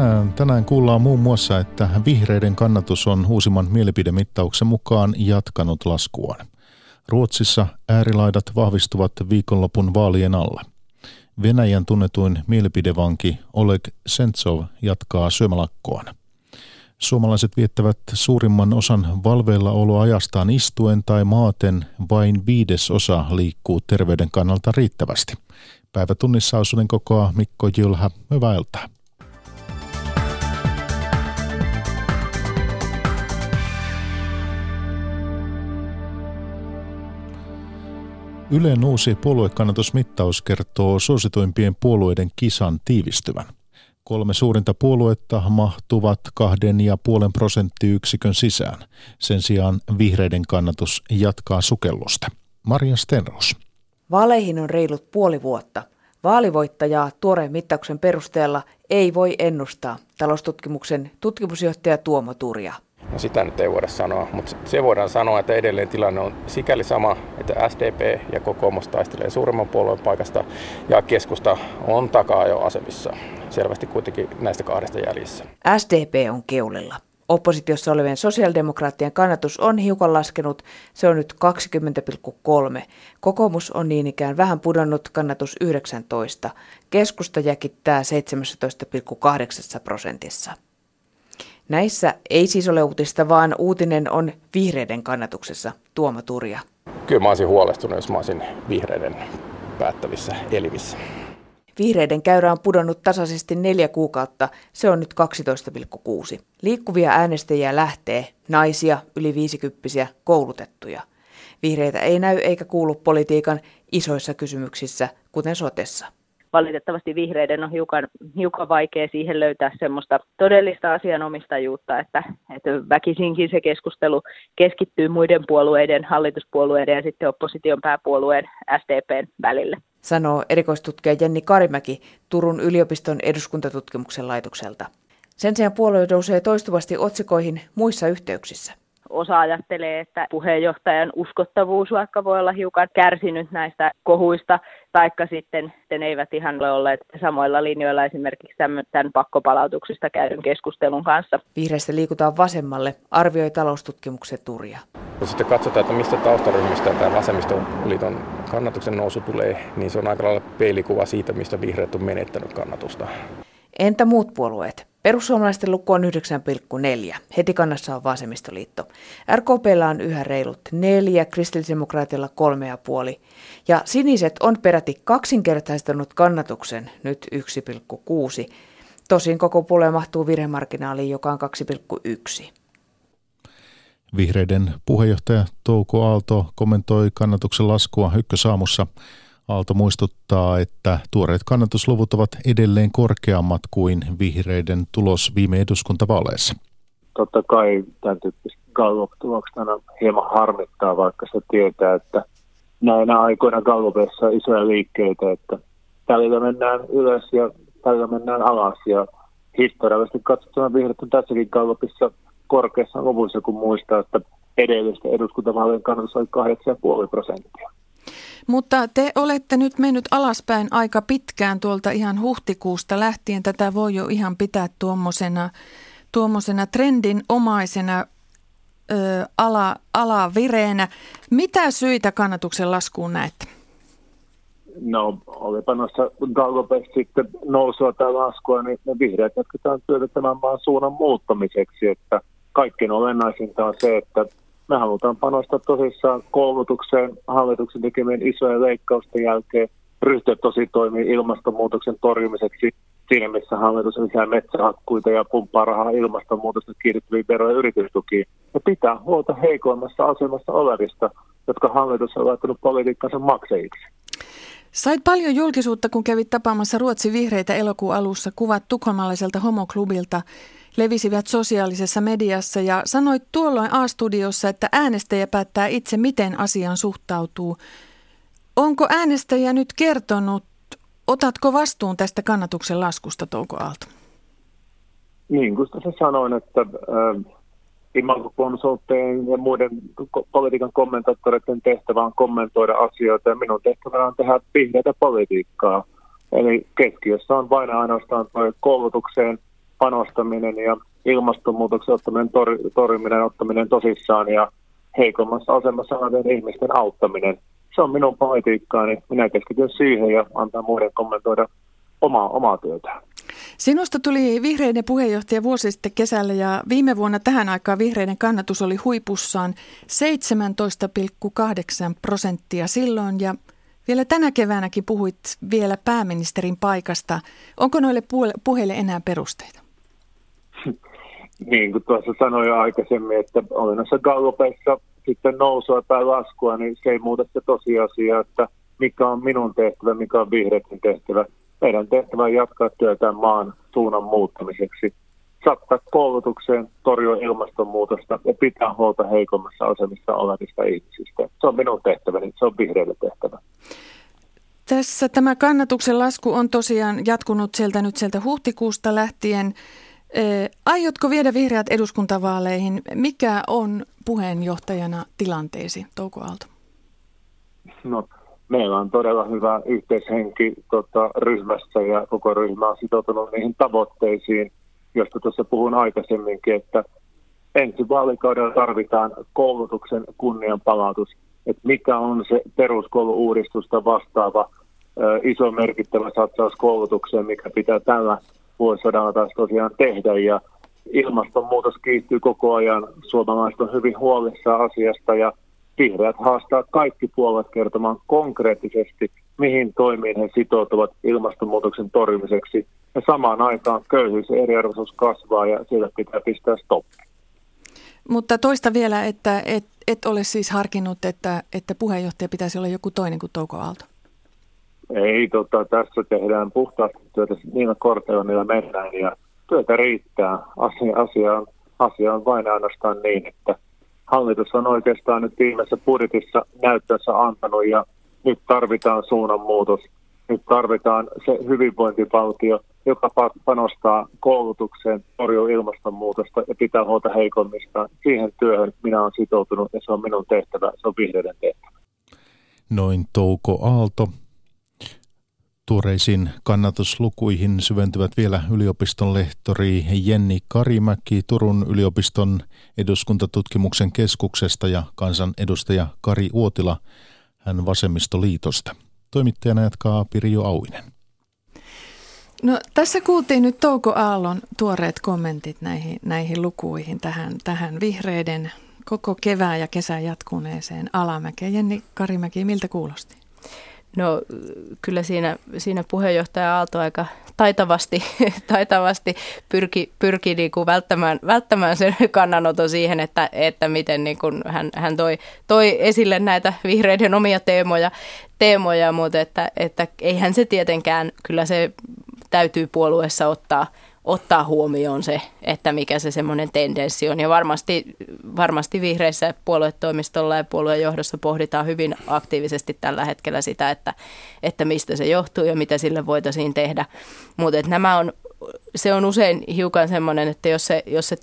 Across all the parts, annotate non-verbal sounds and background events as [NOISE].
tänään, tänään kuullaan muun muassa, että vihreiden kannatus on uusimman mielipidemittauksen mukaan jatkanut laskuaan. Ruotsissa äärilaidat vahvistuvat viikonlopun vaalien alla. Venäjän tunnetuin mielipidevanki Oleg Sentsov jatkaa syömälakkoaan. Suomalaiset viettävät suurimman osan valveilla oloajastaan istuen tai maaten, vain viides osa liikkuu terveyden kannalta riittävästi. Päivätunnissa osuuden kokoa Mikko Jylhä, hyvää iltaa. Ylen uusi puoluekannatusmittaus kertoo suosituimpien puolueiden kisan tiivistyvän. Kolme suurinta puoluetta mahtuvat kahden ja puolen prosenttiyksikön sisään. Sen sijaan vihreiden kannatus jatkaa sukellusta. Maria Stenros. Vaaleihin on reilut puoli vuotta. Vaalivoittajaa tuoreen mittauksen perusteella ei voi ennustaa, taloustutkimuksen tutkimusjohtaja Tuomo Turja. No sitä nyt ei voida sanoa, mutta se voidaan sanoa, että edelleen tilanne on sikäli sama, että SDP ja kokoomus taistelee suuremman puolueen paikasta ja keskusta on takaa jo asemissa. Selvästi kuitenkin näistä kahdesta jäljessä. SDP on keulilla. Oppositiossa olevien sosiaalidemokraattien kannatus on hiukan laskenut, se on nyt 20,3. Kokoomus on niin ikään vähän pudonnut, kannatus 19. Keskusta jäkittää 17,8 prosentissa. Näissä ei siis ole uutista, vaan uutinen on vihreiden kannatuksessa. Tuomo Turja. Kyllä mä olisin huolestunut, jos mä olisin vihreiden päättävissä elimissä. Vihreiden käyrä on pudonnut tasaisesti neljä kuukautta, se on nyt 12,6. Liikkuvia äänestäjiä lähtee, naisia, yli viisikymppisiä, koulutettuja. Vihreitä ei näy eikä kuulu politiikan isoissa kysymyksissä, kuten sotessa valitettavasti vihreiden on hiukan, hiukan vaikea siihen löytää semmoista todellista asianomistajuutta, että, että väkisinkin se keskustelu keskittyy muiden puolueiden, hallituspuolueiden ja sitten opposition pääpuolueen SDPn välille. Sanoo erikoistutkija Jenni Karimäki Turun yliopiston eduskuntatutkimuksen laitokselta. Sen sijaan puolue nousee toistuvasti otsikoihin muissa yhteyksissä osa ajattelee, että puheenjohtajan uskottavuus vaikka voi olla hiukan kärsinyt näistä kohuista, taikka sitten ne eivät ihan ole olleet samoilla linjoilla esimerkiksi tämän pakkopalautuksista käydyn keskustelun kanssa. Vihreistä liikutaan vasemmalle, arvioi taloustutkimuksen Turja. Kun sitten katsotaan, että mistä taustaryhmistä tämä vasemmistoliiton kannatuksen nousu tulee, niin se on aika lailla peilikuva siitä, mistä vihreät on menettänyt kannatusta. Entä muut puolueet? Perussuomalaisten luku on 9,4. Heti kannassa on vasemmistoliitto. RKPllä on yhä reilut neljä, kristillisdemokraatilla kolme ja puoli. Ja siniset on peräti kaksinkertaistanut kannatuksen nyt 1,6. Tosin koko puolue mahtuu virhemarginaaliin, joka on 2,1. Vihreiden puheenjohtaja Touko Aalto kommentoi kannatuksen laskua ykkösaamussa – Aalto muistuttaa, että tuoreet kannatusluvut ovat edelleen korkeammat kuin vihreiden tulos viime eduskuntavaaleissa. Totta kai tämän tyyppiset Gallup-tulokset aina hieman harmittaa, vaikka se tietää, että näinä aikoina Gallupissa on isoja liikkeitä, että tällä mennään ylös ja tällä mennään alas. Ja historiallisesti katsottuna vihreät on tässäkin Gallupissa korkeassa luvuissa, kun muistaa, että edellistä eduskuntavaalien kannatus oli 8,5 prosenttia. Mutta te olette nyt mennyt alaspäin aika pitkään tuolta ihan huhtikuusta lähtien. Tätä voi jo ihan pitää tuommoisena, tuommoisena trendin omaisena ö, ala, alavireenä. Mitä syitä kannatuksen laskuun näette? No, olipa noissa Gallupissa sitten nousua tai laskua, niin ne vihreät jatketaan työtä tämän maan suunnan muuttamiseksi, että kaikkein olennaisinta on se, että me halutaan panostaa tosissaan koulutukseen hallituksen tekemien isojen leikkausten jälkeen, ryhtyä tosi toimii ilmastonmuutoksen torjumiseksi siinä, missä hallitus lisää metsähakkuita ja pumppaa rahaa ilmastonmuutosta kiihdyttäviin vero- ja yritystukiin. Ja pitää huolta heikoimmassa asemassa olevista, jotka hallitus on laittanut politiikkansa maksajiksi. Sait paljon julkisuutta, kun kävit tapaamassa Ruotsin vihreitä elokuun alussa. Kuvat tukholmalaiselta homoklubilta levisivät sosiaalisessa mediassa ja sanoit tuolloin A-studiossa, että äänestäjä päättää itse, miten asiaan suhtautuu. Onko äänestäjä nyt kertonut, otatko vastuun tästä kannatuksen laskusta, Touko Aalto? Niin kuin tässä sanoin, että äh, imagokonsulttien ja muiden politiikan kommentaattoreiden tehtävä on kommentoida asioita ja minun tehtävänä on tehdä vihreätä politiikkaa. Eli keskiössä on vain ainoastaan koulutukseen panostaminen ja ilmastonmuutoksen ottaminen, tor, torjuminen, ottaminen tosissaan ja heikommassa asemassa olevien ihmisten auttaminen. Se on minun politiikkaani. Minä keskityn siihen ja antaa muiden kommentoida omaa, omaa työtään. Sinusta tuli vihreiden puheenjohtaja vuosi sitten kesällä ja viime vuonna tähän aikaan vihreiden kannatus oli huipussaan 17,8 prosenttia silloin ja vielä tänä keväänäkin puhuit vielä pääministerin paikasta. Onko noille puheille enää perusteita? Niin kuin tuossa sanoin jo aikaisemmin, että olen näissä gallupeissa sitten nousua tai laskua, niin se ei muuta se tosiasia, että mikä on minun tehtävä, mikä on vihreiden tehtävä. Meidän tehtävä on jatkaa työtä maan suunnan muuttamiseksi, sattaa koulutukseen, torjua ilmastonmuutosta ja pitää huolta heikommassa asemissa olevista ihmisistä. Se on minun tehtäväni, se on vihreille tehtävä. Tässä tämä kannatuksen lasku on tosiaan jatkunut sieltä nyt sieltä huhtikuusta lähtien. Aiotko viedä vihreät eduskuntavaaleihin? Mikä on puheenjohtajana tilanteesi, Touko Aalto? No, meillä on todella hyvä yhteishenki tota, ryhmässä ja koko ryhmä on sitoutunut niihin tavoitteisiin, josta tuossa puhun aikaisemminkin, että ensi vaalikaudella tarvitaan koulutuksen kunnianpalautus, että mikä on se peruskouluuudistusta vastaava ö, iso merkittävä satsaus koulutukseen, mikä pitää tällä vuosisadalla taas tosiaan tehdä ja ilmastonmuutos kiihtyy koko ajan. Suomalaiset on hyvin huolissaan asiasta ja vihreät haastaa kaikki puolueet kertomaan konkreettisesti, mihin toimiin he sitoutuvat ilmastonmuutoksen torjumiseksi. Ja samaan aikaan köyhyys ja eriarvoisuus kasvaa ja siellä pitää pistää stoppi. Mutta toista vielä, että et, et ole siis harkinnut, että, että puheenjohtaja pitäisi olla joku toinen kuin Touko Aalto. Ei, tota, tässä tehdään puhtaasti työtä niillä korteilla, millä mennään ja työtä riittää. Asia, asia, on, asia on vain ainoastaan niin, että hallitus on oikeastaan nyt viimeisessä budjetissa näyttössä antanut ja nyt tarvitaan suunnanmuutos. Nyt tarvitaan se hyvinvointivaltio, joka panostaa koulutukseen, torjuu ilmastonmuutosta ja pitää huolta heikommista. Siihen työhön minä olen sitoutunut ja se on minun tehtävä, se on vihreiden tehtävä. Noin Touko Aalto, Tuoreisiin kannatuslukuihin syventyvät vielä yliopiston lehtori Jenni Karimäki Turun yliopiston eduskuntatutkimuksen keskuksesta ja kansanedustaja Kari Uotila hän Vasemmistoliitosta. Toimittajana jatkaa Pirjo Auinen. No, tässä kuultiin nyt Touko Aallon tuoreet kommentit näihin, näihin lukuihin, tähän, tähän vihreiden koko kevään ja kesän jatkuneeseen alamäkeen. Jenni Karimäki, miltä kuulosti? No kyllä siinä, siinä puheenjohtaja Aalto aika taitavasti, [LAUGHS] taitavasti pyrki, pyrki niin kuin välttämään, välttämään sen kannanoton siihen, että, että miten niin kuin hän, hän toi, toi esille näitä vihreiden omia teemoja, teemoja mutta että, että eihän se tietenkään, kyllä se täytyy puolueessa ottaa – ottaa huomioon se, että mikä se semmoinen tendenssi on. Ja varmasti, varmasti vihreissä puoluetoimistolla ja puolueen johdossa pohditaan hyvin aktiivisesti tällä hetkellä sitä, että, että mistä se johtuu ja mitä sille voitaisiin tehdä. Mutta nämä on, se on usein hiukan semmoinen, että jos se, jos se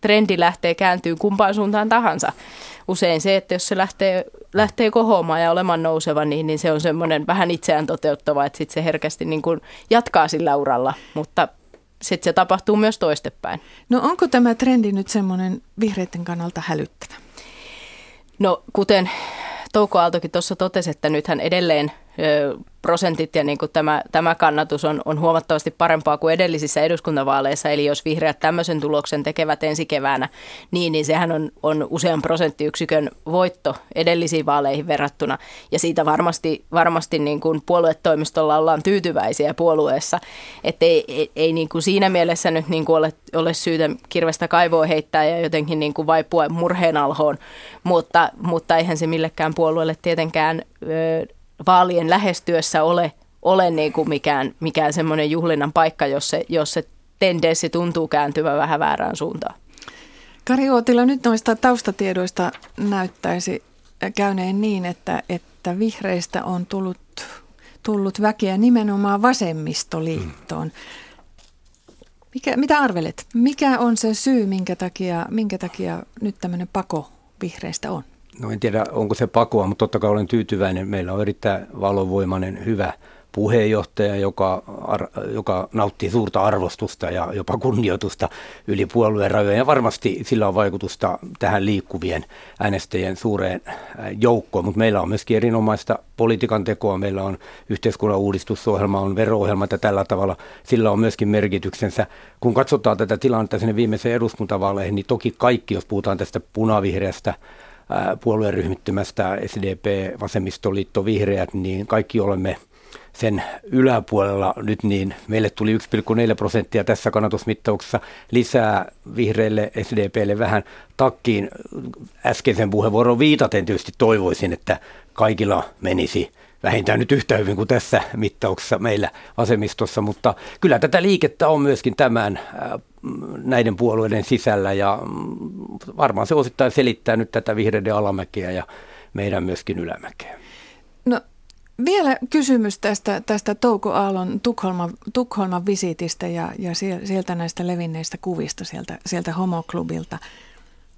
trendi lähtee kääntyy kumpaan suuntaan tahansa, usein se, että jos se lähtee, lähtee kohoamaan ja olemaan nouseva, niin, niin se on semmoinen vähän itseään toteuttava, että sitten se herkästi niin kuin jatkaa sillä uralla, mutta sitten se tapahtuu myös toistepäin. No onko tämä trendi nyt semmoinen vihreiden kannalta hälyttävä? No kuten Touko Aaltokin tuossa totesi, että nythän edelleen prosentit ja niin kuin tämä, tämä kannatus on, on huomattavasti parempaa kuin edellisissä eduskuntavaaleissa. Eli jos vihreät tämmöisen tuloksen tekevät ensi keväänä, niin, niin sehän on, on usean prosenttiyksikön voitto edellisiin vaaleihin verrattuna. Ja siitä varmasti, varmasti niin kuin puoluetoimistolla ollaan tyytyväisiä puolueessa. Että ei, ei, ei niin kuin siinä mielessä nyt niin kuin ole, ole syytä kirvestä kaivoa heittää ja jotenkin niin kuin vaipua murheen alhoon, mutta, mutta eihän se millekään puolueelle tietenkään... Öö, vaalien lähestyessä ole, ole niin kuin mikään, mikään semmoinen juhlinnan paikka, jos se, jos se tendenssi tuntuu kääntyvän vähän väärään suuntaan. Kari Uotila, nyt noista taustatiedoista näyttäisi käyneen niin, että, että vihreistä on tullut, tullut väkeä nimenomaan vasemmistoliittoon. Mikä, mitä arvelet? Mikä on se syy, minkä takia, minkä takia nyt tämmöinen pako vihreistä on? No en tiedä, onko se pakoa, mutta totta kai olen tyytyväinen. Meillä on erittäin valovoimainen, hyvä puheenjohtaja, joka, joka nauttii suurta arvostusta ja jopa kunnioitusta yli puolueen rajojen. Ja varmasti sillä on vaikutusta tähän liikkuvien äänestäjien suureen joukkoon, mutta meillä on myöskin erinomaista politiikan tekoa. Meillä on yhteiskunnan uudistusohjelma, on vero-ohjelma ja tällä tavalla sillä on myöskin merkityksensä. Kun katsotaan tätä tilannetta sinne viimeiseen eduskuntavaaleihin, niin toki kaikki, jos puhutaan tästä punavihreästä puolueen ryhmittymästä SDP, Vasemmistoliitto, Vihreät, niin kaikki olemme – sen yläpuolella nyt niin meille tuli 1,4 prosenttia tässä kannatusmittauksessa lisää vihreille SDPlle vähän takkiin. Äskeisen puheenvuoron viitaten tietysti toivoisin, että kaikilla menisi vähintään nyt yhtä hyvin kuin tässä mittauksessa meillä vasemmistossa, mutta kyllä tätä liikettä on myöskin tämän äh, näiden puolueiden sisällä ja mm, varmaan se osittain selittää nyt tätä vihreiden alamäkeä ja meidän myöskin ylämäkeä. No vielä kysymys tästä, tästä Touko Aallon Tukholman, Tukholman visitistä ja, ja sieltä näistä levinneistä kuvista sieltä, sieltä homoklubilta.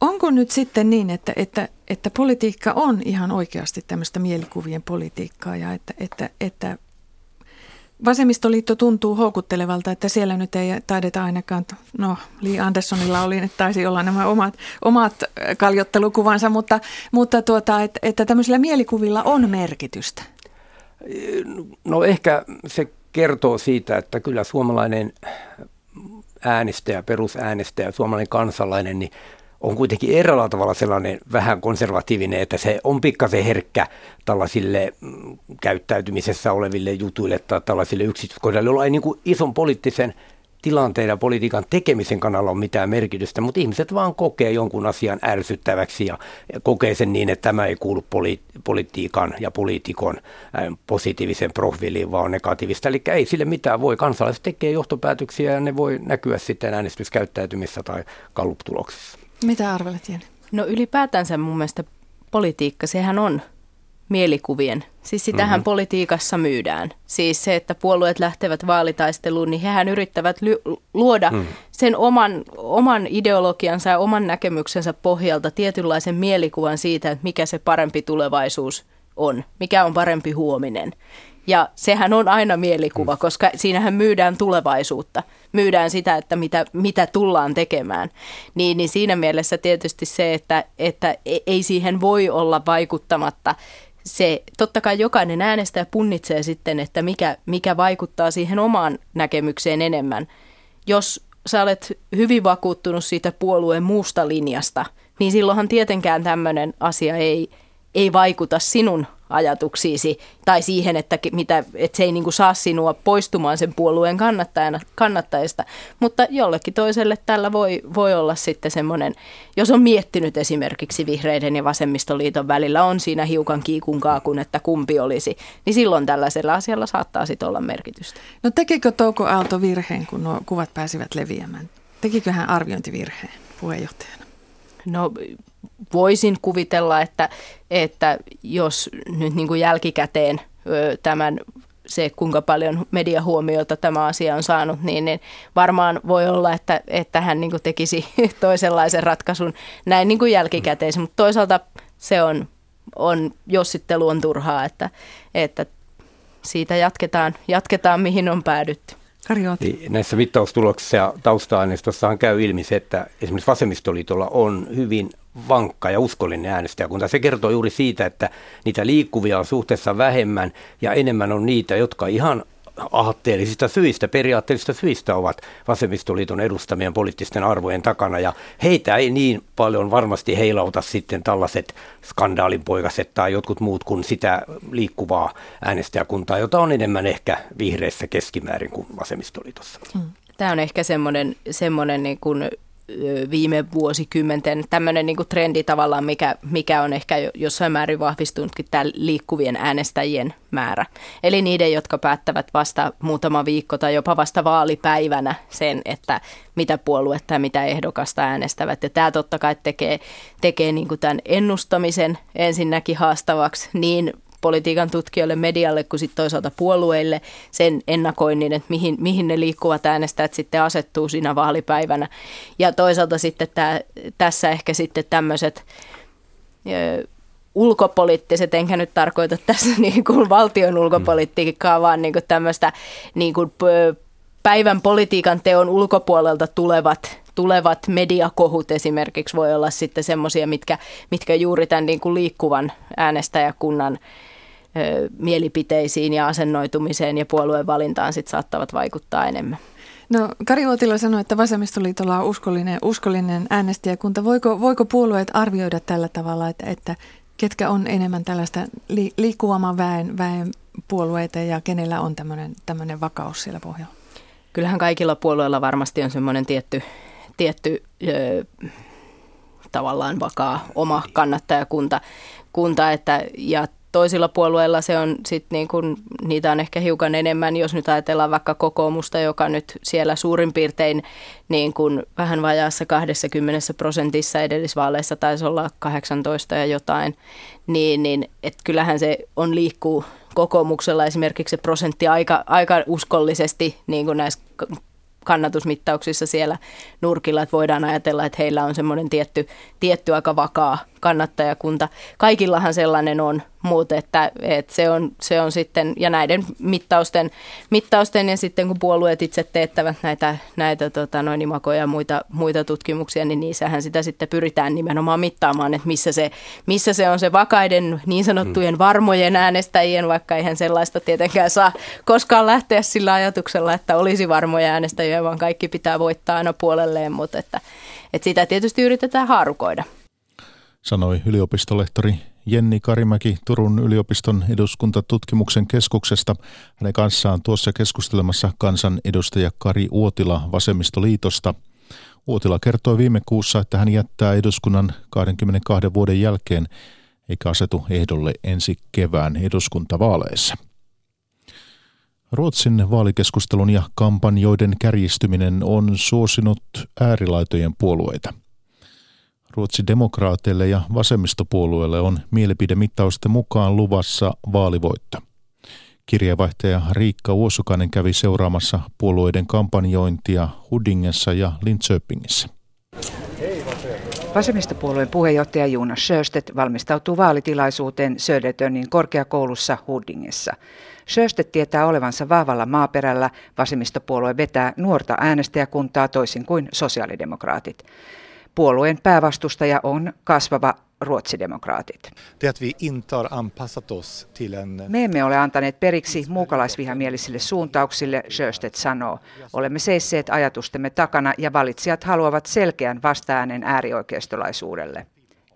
Onko nyt sitten niin, että, että, että politiikka on ihan oikeasti tämmöistä mielikuvien politiikkaa ja että, että, että Vasemmistoliitto tuntuu houkuttelevalta, että siellä nyt ei taideta ainakaan, no Lee Andersonilla oli, että taisi olla nämä omat, omat kaljottelukuvansa, mutta, mutta tuota, että, että tämmöisillä mielikuvilla on merkitystä. No ehkä se kertoo siitä, että kyllä suomalainen äänestäjä, perusäänestäjä, suomalainen kansalainen, niin on kuitenkin erällä tavalla sellainen vähän konservatiivinen, että se on pikkasen herkkä tällaisille mm, käyttäytymisessä oleville jutuille tai tällaisille yksityiskohdille, joilla ei niin kuin ison poliittisen tilanteen ja politiikan tekemisen kannalla ole mitään merkitystä, mutta ihmiset vaan kokee jonkun asian ärsyttäväksi ja kokee sen niin, että tämä ei kuulu poli- politiikan ja poliitikon positiivisen profiiliin, vaan negatiivista. Eli ei sille mitään voi. Kansalaiset tekee johtopäätöksiä ja ne voi näkyä sitten äänestyskäyttäytymissä tai kalluptuloksissa. Mitä arvelet, Jenny? No ylipäätänsä mun mielestä politiikka, sehän on mielikuvien. Siis sitähän mm-hmm. politiikassa myydään. Siis se, että puolueet lähtevät vaalitaisteluun, niin hehän yrittävät ly- luoda mm. sen oman, oman ideologiansa ja oman näkemyksensä pohjalta tietynlaisen mielikuvan siitä, että mikä se parempi tulevaisuus on, mikä on parempi huominen. Ja sehän on aina mielikuva, mm. koska siinähän myydään tulevaisuutta. Myydään sitä, että mitä, mitä tullaan tekemään. Niin, niin siinä mielessä tietysti se, että, että e, ei siihen voi olla vaikuttamatta se, totta kai jokainen äänestäjä punnitsee sitten, että mikä, mikä vaikuttaa siihen omaan näkemykseen enemmän. Jos sä olet hyvin vakuuttunut siitä puolueen muusta linjasta, niin silloinhan tietenkään tämmöinen asia ei, ei vaikuta sinun ajatuksiisi tai siihen, että, mitä, että se ei niin kuin saa sinua poistumaan sen puolueen kannattajana, kannattajista. Mutta jollekin toiselle tällä voi, voi olla sitten semmoinen, jos on miettinyt esimerkiksi vihreiden ja vasemmistoliiton välillä on siinä hiukan kiikun kaakun, että kumpi olisi, niin silloin tällaisella asialla saattaa sitten olla merkitystä. No tekikö Touko Aalto virheen, kun nuo kuvat pääsivät leviämään? Tekikö hän arviointivirheen puheenjohtajana? No voisin kuvitella, että, että jos nyt niin kuin jälkikäteen tämän se, kuinka paljon mediahuomiota tämä asia on saanut, niin, niin varmaan voi olla, että, että hän niin tekisi [LAUGHS] toisenlaisen ratkaisun näin niin kuin jälkikäteen. Mutta toisaalta se on, on jossittelu on turhaa, että, että siitä jatketaan, jatketaan, mihin on päädytty. Niin, näissä mittaustuloksissa ja tausta-aineistossahan käy ilmi se, että esimerkiksi vasemmistoliitolla on hyvin vankka ja uskollinen äänestäjäkunta. Se kertoo juuri siitä, että niitä liikkuvia on suhteessa vähemmän ja enemmän on niitä, jotka ihan aatteellisista syistä, periaatteellisista syistä ovat vasemmistoliiton edustamien poliittisten arvojen takana ja heitä ei niin paljon varmasti heilauta sitten tällaiset skandaalinpoikaset tai jotkut muut kuin sitä liikkuvaa äänestäjäkuntaa, jota on enemmän ehkä vihreissä keskimäärin kuin vasemmistoliitossa. Hmm. Tämä on ehkä semmoinen, semmoinen niin kuin viime vuosikymmenten tämmöinen niin trendi tavallaan, mikä, mikä on ehkä jossain määrin vahvistunutkin tämä liikkuvien äänestäjien määrä. Eli niiden, jotka päättävät vasta muutama viikko tai jopa vasta vaalipäivänä sen, että mitä puoluetta ja mitä ehdokasta äänestävät. Ja tämä totta kai tekee, tekee niin tämän ennustamisen ensinnäkin haastavaksi niin politiikan tutkijoille, medialle kuin sitten toisaalta puolueille sen ennakoinnin, että mihin, mihin ne liikkuvat äänestäjät sitten asettuu siinä vaalipäivänä. Ja toisaalta sitten tää, tässä ehkä sitten tämmöiset ulkopoliittiset, enkä nyt tarkoita tässä [LAUGHS] niin kuin valtion ulkopolitiikkaa, vaan niin kuin tämmöistä niin kuin päivän politiikan teon ulkopuolelta tulevat tulevat mediakohut esimerkiksi voi olla sitten semmoisia, mitkä, mitkä juuri tämän niin kuin liikkuvan äänestäjäkunnan mielipiteisiin ja asennoitumiseen ja puolueen valintaan sit saattavat vaikuttaa enemmän. No Kari Uotila sanoi, että vasemmistoliitolla on uskollinen, uskollinen äänestäjäkunta. Voiko, voiko puolueet arvioida tällä tavalla, että, että ketkä on enemmän tällaista li, liikkuvamman väen, väen puolueita ja kenellä on tämmöinen vakaus siellä pohjalla? Kyllähän kaikilla puolueilla varmasti on semmoinen tietty, tietty ö, tavallaan vakaa oma kannattajakunta, kunta, että, ja toisilla puolueilla se on sit niin kun, niitä on ehkä hiukan enemmän, jos nyt ajatellaan vaikka kokoomusta, joka nyt siellä suurin piirtein niin kun vähän vajaassa 20 prosentissa edellisvaaleissa taisi olla 18 ja jotain, niin, niin et kyllähän se on liikkuu kokoomuksella esimerkiksi se prosentti aika, aika uskollisesti niin kuin näissä kannatusmittauksissa siellä nurkilla, että voidaan ajatella, että heillä on semmoinen tietty, tietty aika vakaa kannattajakunta. Kaikillahan sellainen on, mutta että, että se, on, se on sitten, ja näiden mittausten, mittausten ja sitten kun puolueet itse teettävät näitä, näitä tota, noin imakoja ja muita, muita tutkimuksia, niin niissähän sitä sitten pyritään nimenomaan mittaamaan, että missä se, missä se on se vakaiden niin sanottujen varmojen äänestäjien, vaikka eihän sellaista tietenkään saa koskaan lähteä sillä ajatuksella, että olisi varmoja äänestäjiä, vaan kaikki pitää voittaa aina puolelleen, mutta että, että sitä tietysti yritetään haarukoida sanoi yliopistolehtori Jenni Karimäki Turun yliopiston eduskuntatutkimuksen keskuksesta. Hänen kanssaan tuossa keskustelemassa kansanedustaja Kari Uotila Vasemmistoliitosta. Uotila kertoi viime kuussa, että hän jättää eduskunnan 22 vuoden jälkeen eikä asetu ehdolle ensi kevään eduskuntavaaleissa. Ruotsin vaalikeskustelun ja kampanjoiden kärjistyminen on suosinut äärilaitojen puolueita – Ruotsin demokraateille ja vasemmistopuolueelle on mielipidemittausten mukaan luvassa vaalivoitto. Kirjeenvaihtaja Riikka Uosukainen kävi seuraamassa puolueiden kampanjointia Hudingessa ja Linköpingissä. Vasemmistopuolueen puheenjohtaja Jonas Sjöstedt valmistautuu vaalitilaisuuteen Södertönin korkeakoulussa Hudingessa. Sjöstedt tietää olevansa vahvalla maaperällä. Vasemmistopuolue vetää nuorta äänestäjäkuntaa toisin kuin sosiaalidemokraatit. Puolueen päävastustaja on kasvava ruotsidemokraatit. Me emme ole antaneet periksi muukalaisvihamielisille suuntauksille, Sjöstedt sanoo. Olemme seisseet ajatustemme takana ja valitsijat haluavat selkeän vastaäänen äärioikeistolaisuudelle.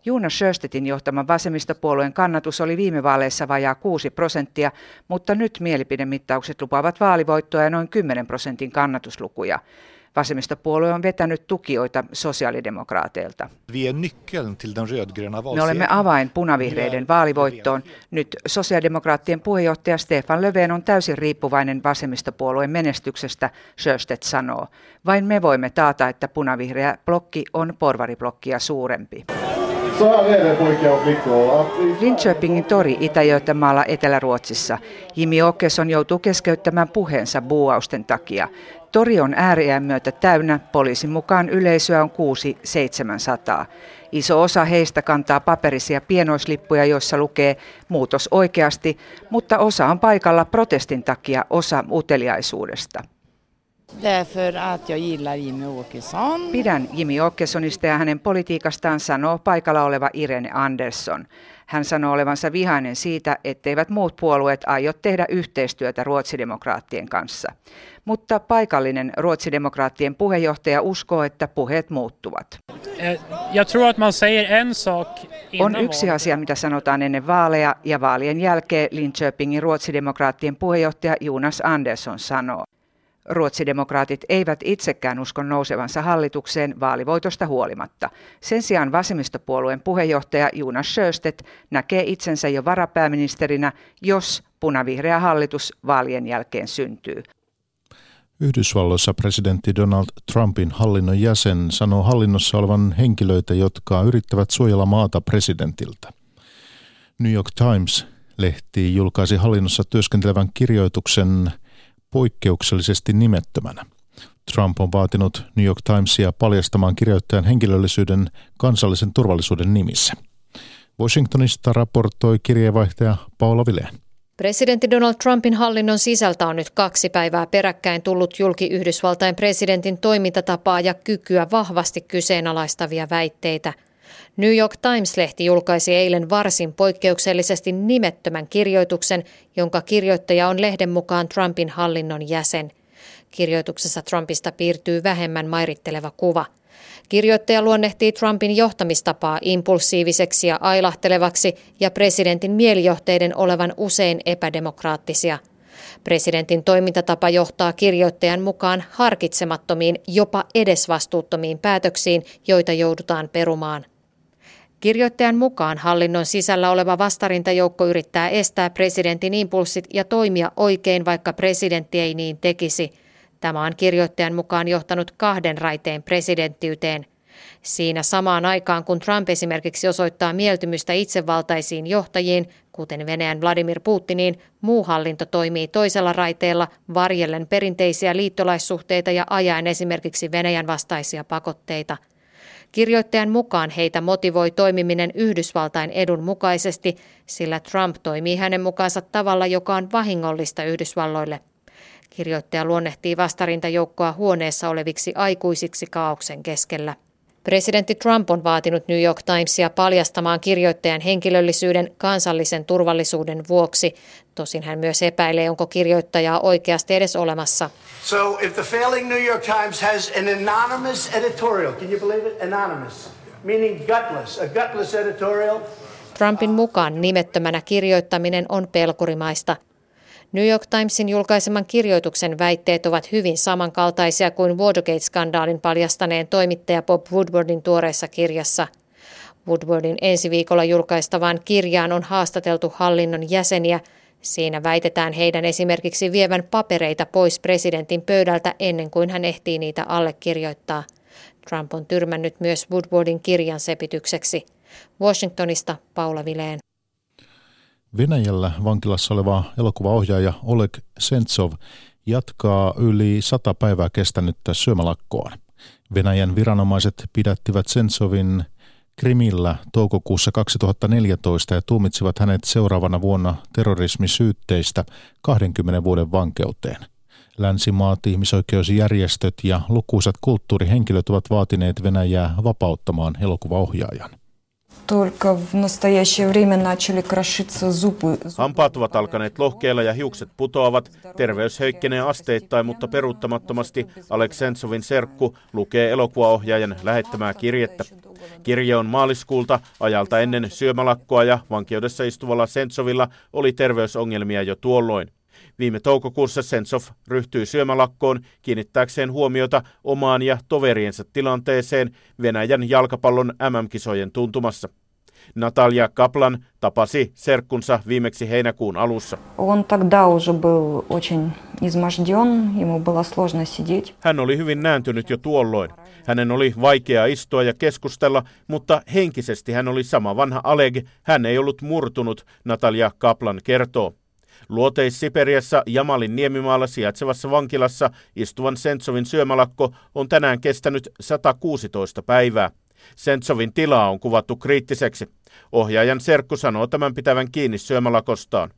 Juuna Sjöstedtin johtaman vasemmistopuolueen kannatus oli viime vaaleissa vajaa 6 prosenttia, mutta nyt mielipidemittaukset lupaavat vaalivoittoa ja noin 10 prosentin kannatuslukuja. Vasemmistopuolue on vetänyt tukijoita sosiaalidemokraateilta. Me olemme avain punavihreiden vaalivoittoon. Nyt sosiaalidemokraattien puheenjohtaja Stefan Löfven on täysin riippuvainen vasemmistopuolueen menestyksestä, Sjöstedt sanoo. Vain me voimme taata, että punavihreä blokki on porvariblokkia suurempi. Linköpingin tori Itä-Götamaalla Etelä-Ruotsissa. Jimi Åkesson joutuu keskeyttämään puheensa buuausten takia. Tori on ääriään myötä täynnä, poliisin mukaan yleisöä on 6-700. Iso osa heistä kantaa paperisia pienoislippuja, joissa lukee muutos oikeasti, mutta osa on paikalla protestin takia osa uteliaisuudesta. Pidän Jimmy Åkessonista ja hänen politiikastaan sanoo paikalla oleva Irene Andersson. Hän sanoo olevansa vihainen siitä, etteivät muut puolueet aio tehdä yhteistyötä ruotsidemokraattien kanssa. Mutta paikallinen ruotsidemokraattien puheenjohtaja uskoo, että puheet muuttuvat. Eh, On yksi asia, mitä sanotaan ennen vaaleja ja vaalien jälkeen Linköpingin ruotsidemokraattien puheenjohtaja Jonas Andersson sanoo. Ruotsidemokraatit eivät itsekään usko nousevansa hallitukseen vaalivoitosta huolimatta. Sen sijaan vasemmistopuolueen puheenjohtaja Jonas Sjöstedt näkee itsensä jo varapääministerinä, jos punavihreä hallitus vaalien jälkeen syntyy. Yhdysvalloissa presidentti Donald Trumpin hallinnon jäsen sanoo hallinnossa olevan henkilöitä, jotka yrittävät suojella maata presidentiltä. New York Times-lehti julkaisi hallinnossa työskentelevän kirjoituksen – poikkeuksellisesti nimettömänä. Trump on vaatinut New York Timesia paljastamaan kirjoittajan henkilöllisyyden kansallisen turvallisuuden nimissä. Washingtonista raportoi kirjeenvaihtaja Paula Vileen. Presidentti Donald Trumpin hallinnon sisältä on nyt kaksi päivää peräkkäin tullut julki Yhdysvaltain presidentin toimintatapaa ja kykyä vahvasti kyseenalaistavia väitteitä. New York Times-lehti julkaisi eilen varsin poikkeuksellisesti nimettömän kirjoituksen, jonka kirjoittaja on lehden mukaan Trumpin hallinnon jäsen. Kirjoituksessa Trumpista piirtyy vähemmän mairitteleva kuva – Kirjoittaja luonnehtii Trumpin johtamistapaa impulsiiviseksi ja ailahtelevaksi ja presidentin mielijohteiden olevan usein epädemokraattisia. Presidentin toimintatapa johtaa kirjoittajan mukaan harkitsemattomiin, jopa edesvastuuttomiin päätöksiin, joita joudutaan perumaan. Kirjoittajan mukaan hallinnon sisällä oleva vastarintajoukko yrittää estää presidentin impulssit ja toimia oikein, vaikka presidentti ei niin tekisi – Tämä on kirjoittajan mukaan johtanut kahden raiteen presidenttiyteen. Siinä samaan aikaan, kun Trump esimerkiksi osoittaa mieltymystä itsevaltaisiin johtajiin, kuten Venäjän Vladimir Putiniin, muu hallinto toimii toisella raiteella varjellen perinteisiä liittolaissuhteita ja ajaen esimerkiksi Venäjän vastaisia pakotteita. Kirjoittajan mukaan heitä motivoi toimiminen Yhdysvaltain edun mukaisesti, sillä Trump toimii hänen mukaansa tavalla, joka on vahingollista Yhdysvalloille. Kirjoittaja luonnehtii vastarintajoukkoa huoneessa oleviksi aikuisiksi kaauksen keskellä. Presidentti Trump on vaatinut New York Timesia paljastamaan kirjoittajan henkilöllisyyden kansallisen turvallisuuden vuoksi. Tosin hän myös epäilee, onko kirjoittajaa oikeasti edes olemassa. So if the failing New York Times has an anonymous editorial, can you believe it? Anonymous, meaning gutless, a gutless editorial. Trumpin mukaan nimettömänä kirjoittaminen on pelkurimaista – New York Timesin julkaiseman kirjoituksen väitteet ovat hyvin samankaltaisia kuin Watergate-skandaalin paljastaneen toimittaja Bob Woodwardin tuoreessa kirjassa. Woodwardin ensi viikolla julkaistavaan kirjaan on haastateltu hallinnon jäseniä. Siinä väitetään heidän esimerkiksi vievän papereita pois presidentin pöydältä ennen kuin hän ehtii niitä allekirjoittaa. Trump on tyrmännyt myös Woodwardin kirjan sepitykseksi. Washingtonista Paula Vileen. Venäjällä vankilassa oleva elokuvaohjaaja Oleg Sentsov jatkaa yli sata päivää kestänyttä syömälakkoa. Venäjän viranomaiset pidättivät Sentsovin Krimillä toukokuussa 2014 ja tuomitsivat hänet seuraavana vuonna terrorismisyytteistä 20 vuoden vankeuteen. Länsimaat, ihmisoikeusjärjestöt ja lukuisat kulttuurihenkilöt ovat vaatineet Venäjää vapauttamaan elokuvaohjaajan. Только в настоящее время начали крошиться зубы. Hampaat ovat alkaneet lohkeilla ja hiukset putoavat. Terveys heikkenee asteittain, mutta peruuttamattomasti Aleksentsovin serkku lukee elokuvaohjaajan lähettämää kirjettä. Kirje on maaliskuulta ajalta ennen syömälakkoa ja vankeudessa istuvalla Sentsovilla oli terveysongelmia jo tuolloin. Viime toukokuussa Sentsov ryhtyi syömälakkoon kiinnittääkseen huomiota omaan ja toveriensa tilanteeseen Venäjän jalkapallon MM-kisojen tuntumassa. Natalia Kaplan tapasi serkkunsa viimeksi heinäkuun alussa. Hän oli hyvin nääntynyt jo tuolloin. Hänen oli vaikea istua ja keskustella, mutta henkisesti hän oli sama vanha Aleg. Hän ei ollut murtunut, Natalia Kaplan kertoo. Luoteis-Siperiassa Jamalin niemimaalla sijaitsevassa vankilassa istuvan Sentsovin syömälakko on tänään kestänyt 116 päivää. Sentsovin tilaa on kuvattu kriittiseksi. Ohjaajan serkku sanoo tämän pitävän kiinni syömälakostaan.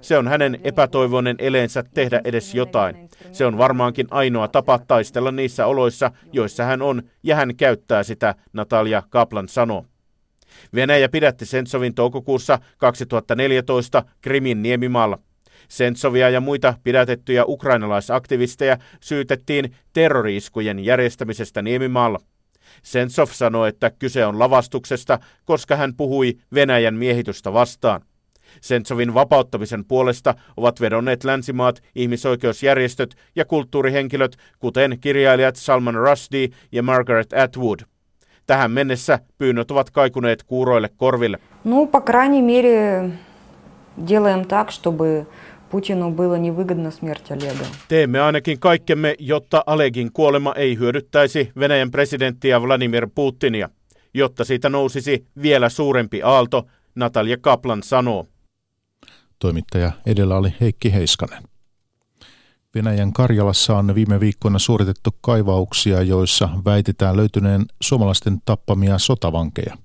Se on hänen epätoivoinen eleensä tehdä edes jotain. Se on varmaankin ainoa tapa taistella niissä oloissa, joissa hän on, ja hän käyttää sitä, Natalia Kaplan sanoo. Venäjä pidätti Sentsovin toukokuussa 2014 Krimin niemimaalla. Sentsovia ja muita pidätettyjä ukrainalaisaktivisteja syytettiin terroriiskujen järjestämisestä niemimaalla. Sentsov sanoi, että kyse on lavastuksesta, koska hän puhui Venäjän miehitystä vastaan. Sentsovin vapauttamisen puolesta ovat vedonneet länsimaat, ihmisoikeusjärjestöt ja kulttuurihenkilöt, kuten kirjailijat Salman Rushdie ja Margaret Atwood. Tähän mennessä pyynnöt ovat kaikuneet kuuroille korville. No, по крайней мере, делаем так, чтобы Putinu было невыгодно смерть Олега. Teemme ainakin kaikkemme, jotta Alegin kuolema ei hyödyttäisi Venäjän presidenttiä Vladimir Putinia. Jotta siitä nousisi vielä suurempi aalto, Natalia Kaplan sanoo. Toimittaja edellä oli Heikki Heiskanen. Venäjän Karjalassa on viime viikkoina suoritettu kaivauksia, joissa väitetään löytyneen suomalaisten tappamia sotavankeja.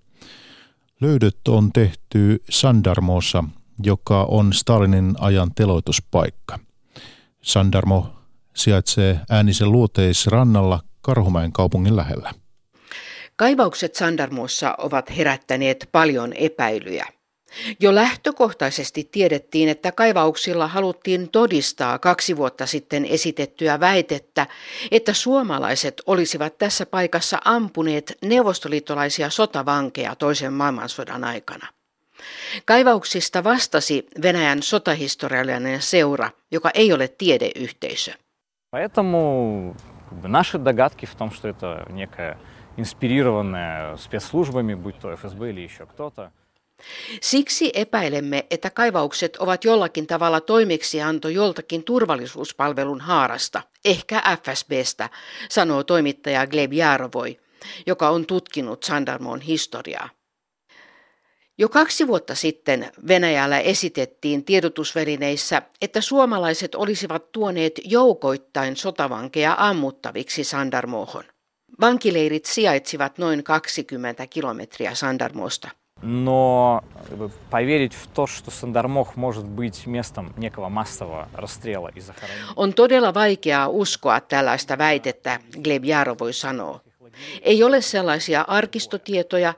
Löydöt on tehty Sandarmossa, joka on Stalinin ajan teloituspaikka. Sandarmo sijaitsee äänisen luoteisrannalla Karhumäen kaupungin lähellä. Kaivaukset Sandarmossa ovat herättäneet paljon epäilyjä. Jo lähtökohtaisesti tiedettiin, että kaivauksilla haluttiin todistaa kaksi vuotta sitten esitettyä väitettä, että suomalaiset olisivat tässä paikassa ampuneet neuvostoliittolaisia sotavankeja toisen maailmansodan aikana. Kaivauksista vastasi Venäjän sotahistoriallinen seura, joka ei ole tiedeyhteisö. Поэтому наши догадки в том, что это некая инспирированная спецслужбами, будь то ФСБ или еще кто-то. Siksi epäilemme, että kaivaukset ovat jollakin tavalla toimeksianto joltakin turvallisuuspalvelun haarasta, ehkä FSBstä, sanoo toimittaja Gleb Jarovoi, joka on tutkinut Sandarmon historiaa. Jo kaksi vuotta sitten Venäjällä esitettiin tiedotusvälineissä, että suomalaiset olisivat tuoneet joukoittain sotavankeja ammuttaviksi Sandarmohon. Vankileirit sijaitsivat noin 20 kilometriä Sandarmosta. Но поверить в то, что Сандармох может быть местом некого массового расстрела и захоронения... On todella vaikeaa uskoa tällaista väitettä, Gleb Jarovoi sanoo. Ei ole sellaisia arkistotietoja,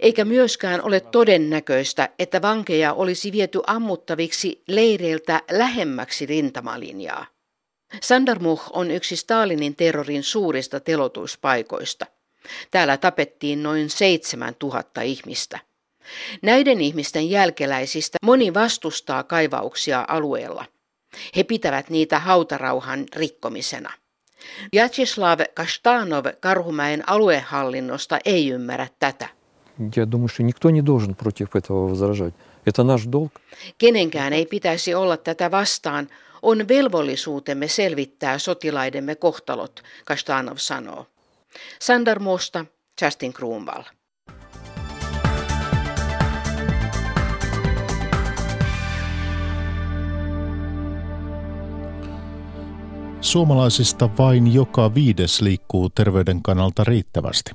eikä myöskään ole todennäköistä, että vankeja olisi viety ammuttaviksi leireiltä lähemmäksi rintamalinjaa. Sandarmuh on yksi Stalinin terrorin suurista telotuspaikoista. Täällä tapettiin noin 7000 ihmistä. Näiden ihmisten jälkeläisistä moni vastustaa kaivauksia alueella. He pitävät niitä hautarauhan rikkomisena. Vyacheslav Kashtanov Karhumäen aluehallinnosta ei ymmärrä tätä. Я думаю, что никто не должен против этого возражать. Это наш долг. Kenenkään ei pitäisi olla tätä vastaan. On velvollisuutemme selvittää sotilaidemme kohtalot, Kashtanov sanoo. Sandarmosta Justin Kruunval. Suomalaisista vain joka viides liikkuu terveyden kannalta riittävästi.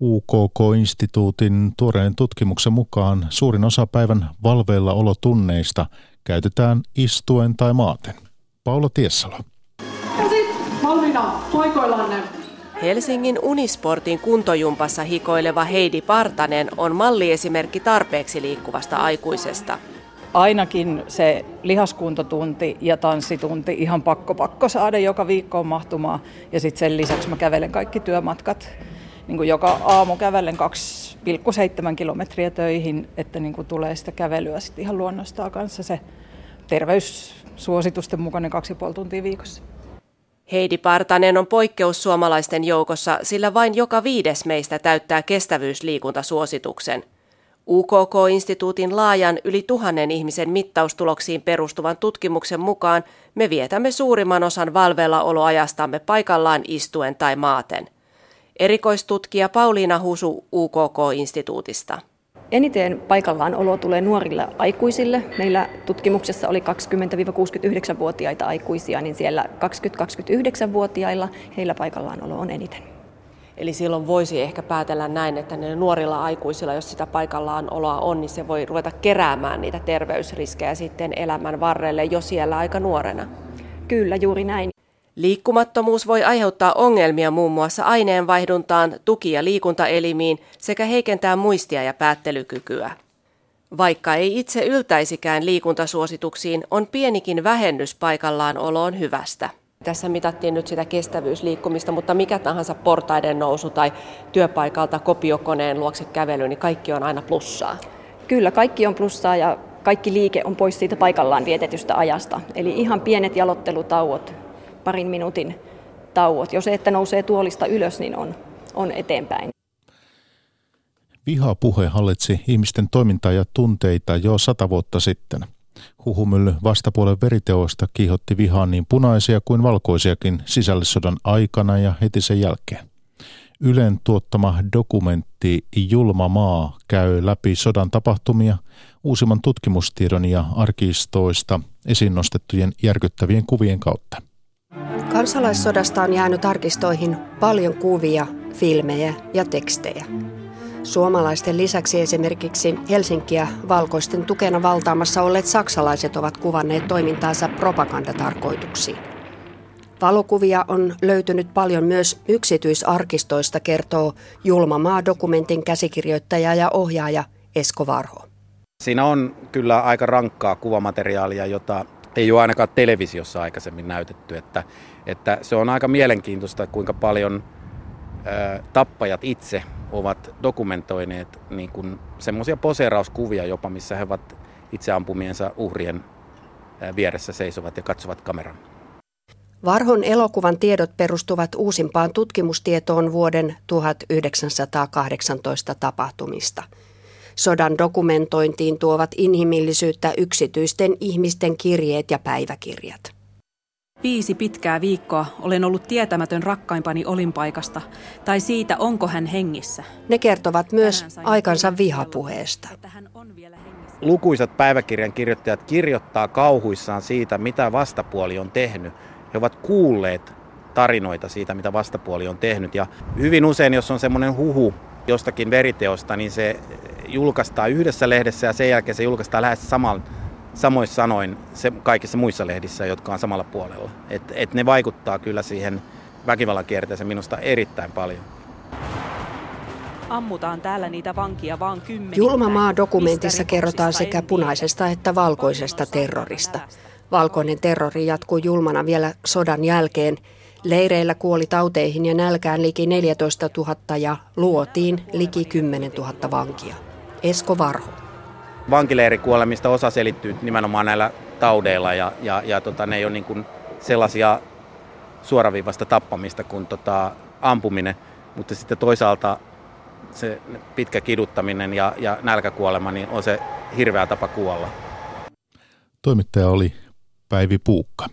UKK-instituutin tuoreen tutkimuksen mukaan suurin osa päivän valveilla olotunneista käytetään istuen tai maaten. Paula Tiessalo. Valmiina, toikoillanne. Helsingin Unisportin kuntojumpassa hikoileva Heidi Partanen on malliesimerkki tarpeeksi liikkuvasta aikuisesta – ainakin se lihaskuntotunti ja tanssitunti ihan pakko pakko saada joka viikko mahtumaan. Ja sitten sen lisäksi mä kävelen kaikki työmatkat. Niin kuin joka aamu kävelen 2,7 kilometriä töihin, että niin kuin tulee sitä kävelyä sitten ihan luonnostaan kanssa se terveyssuositusten mukainen 2,5 tuntia viikossa. Heidi Partanen on poikkeus suomalaisten joukossa, sillä vain joka viides meistä täyttää kestävyysliikuntasuosituksen – UKK-instituutin laajan yli tuhannen ihmisen mittaustuloksiin perustuvan tutkimuksen mukaan me vietämme suurimman osan valveillaoloajastamme paikallaan istuen tai maaten. Erikoistutkija Pauliina Husu UKK-instituutista. Eniten paikallaan olo tulee nuorille aikuisille. Meillä tutkimuksessa oli 20-69-vuotiaita aikuisia, niin siellä 20-29-vuotiailla heillä paikallaan olo on eniten. Eli silloin voisi ehkä päätellä näin, että ne nuorilla aikuisilla, jos sitä paikallaan oloa on, niin se voi ruveta keräämään niitä terveysriskejä sitten elämän varrelle jo siellä aika nuorena. Kyllä, juuri näin. Liikkumattomuus voi aiheuttaa ongelmia muun muassa aineenvaihduntaan, tuki- ja liikuntaelimiin sekä heikentää muistia ja päättelykykyä. Vaikka ei itse yltäisikään liikuntasuosituksiin, on pienikin vähennys paikallaan oloon hyvästä. Tässä mitattiin nyt sitä kestävyysliikkumista, mutta mikä tahansa portaiden nousu tai työpaikalta kopiokoneen luokse kävely, niin kaikki on aina plussaa. Kyllä, kaikki on plussaa ja kaikki liike on pois siitä paikallaan vietetystä ajasta. Eli ihan pienet jalottelutauot, parin minuutin tauot. Jos että nousee tuolista ylös, niin on, on eteenpäin. Vihapuhe hallitsi ihmisten toimintaa ja tunteita jo sata vuotta sitten – Huhumylly vastapuolen veriteoista kiihotti vihaan niin punaisia kuin valkoisiakin sisällissodan aikana ja heti sen jälkeen. Ylen tuottama dokumentti Julma maa käy läpi sodan tapahtumia uusimman tutkimustiedon ja arkistoista esiin nostettujen järkyttävien kuvien kautta. Kansalaissodasta on jäänyt arkistoihin paljon kuvia, filmejä ja tekstejä. Suomalaisten lisäksi esimerkiksi Helsinkiä valkoisten tukena valtaamassa olleet saksalaiset ovat kuvanneet toimintaansa propagandatarkoituksiin. Valokuvia on löytynyt paljon myös yksityisarkistoista, kertoo Julmamaa-dokumentin käsikirjoittaja ja ohjaaja Esko Varho. Siinä on kyllä aika rankkaa kuvamateriaalia, jota ei ole ainakaan televisiossa aikaisemmin näytetty. Että, että se on aika mielenkiintoista, kuinka paljon ä, tappajat itse ovat dokumentoineet niin kuin semmoisia poseerauskuvia jopa, missä he ovat itse ampumiensa uhrien vieressä seisovat ja katsovat kameran. Varhon elokuvan tiedot perustuvat uusimpaan tutkimustietoon vuoden 1918 tapahtumista. Sodan dokumentointiin tuovat inhimillisyyttä yksityisten ihmisten kirjeet ja päiväkirjat. Viisi pitkää viikkoa olen ollut tietämätön rakkaimpani olinpaikasta tai siitä, onko hän hengissä. Ne kertovat myös aikansa vihapuheesta. Lukuisat päiväkirjan kirjoittajat kirjoittaa kauhuissaan siitä, mitä vastapuoli on tehnyt. He ovat kuulleet tarinoita siitä, mitä vastapuoli on tehnyt. Ja hyvin usein, jos on semmoinen huhu jostakin veriteosta, niin se julkaistaan yhdessä lehdessä ja sen jälkeen se julkaistaan lähes samalla samoissa sanoin se, kaikissa muissa lehdissä, jotka on samalla puolella. Et, et ne vaikuttaa kyllä siihen väkivallan kierteeseen minusta erittäin paljon. Ammutaan täällä niitä vankia vaan kymmeniä. Julma maa dokumentissa kerrotaan sekä punaisesta että valkoisesta terrorista. Valkoinen terrori jatkuu julmana vielä sodan jälkeen. Leireillä kuoli tauteihin ja nälkään liki 14 000 ja luotiin liki 10 000 vankia. Esko Varho vankileirikuolemista osa selittyy nimenomaan näillä taudeilla ja, ja, ja tota, ne ei ole niin kuin sellaisia suoraviivasta tappamista kuin tota, ampuminen, mutta sitten toisaalta se pitkä kiduttaminen ja, ja nälkäkuolema niin on se hirveä tapa kuolla. Toimittaja oli Päivi Puukka.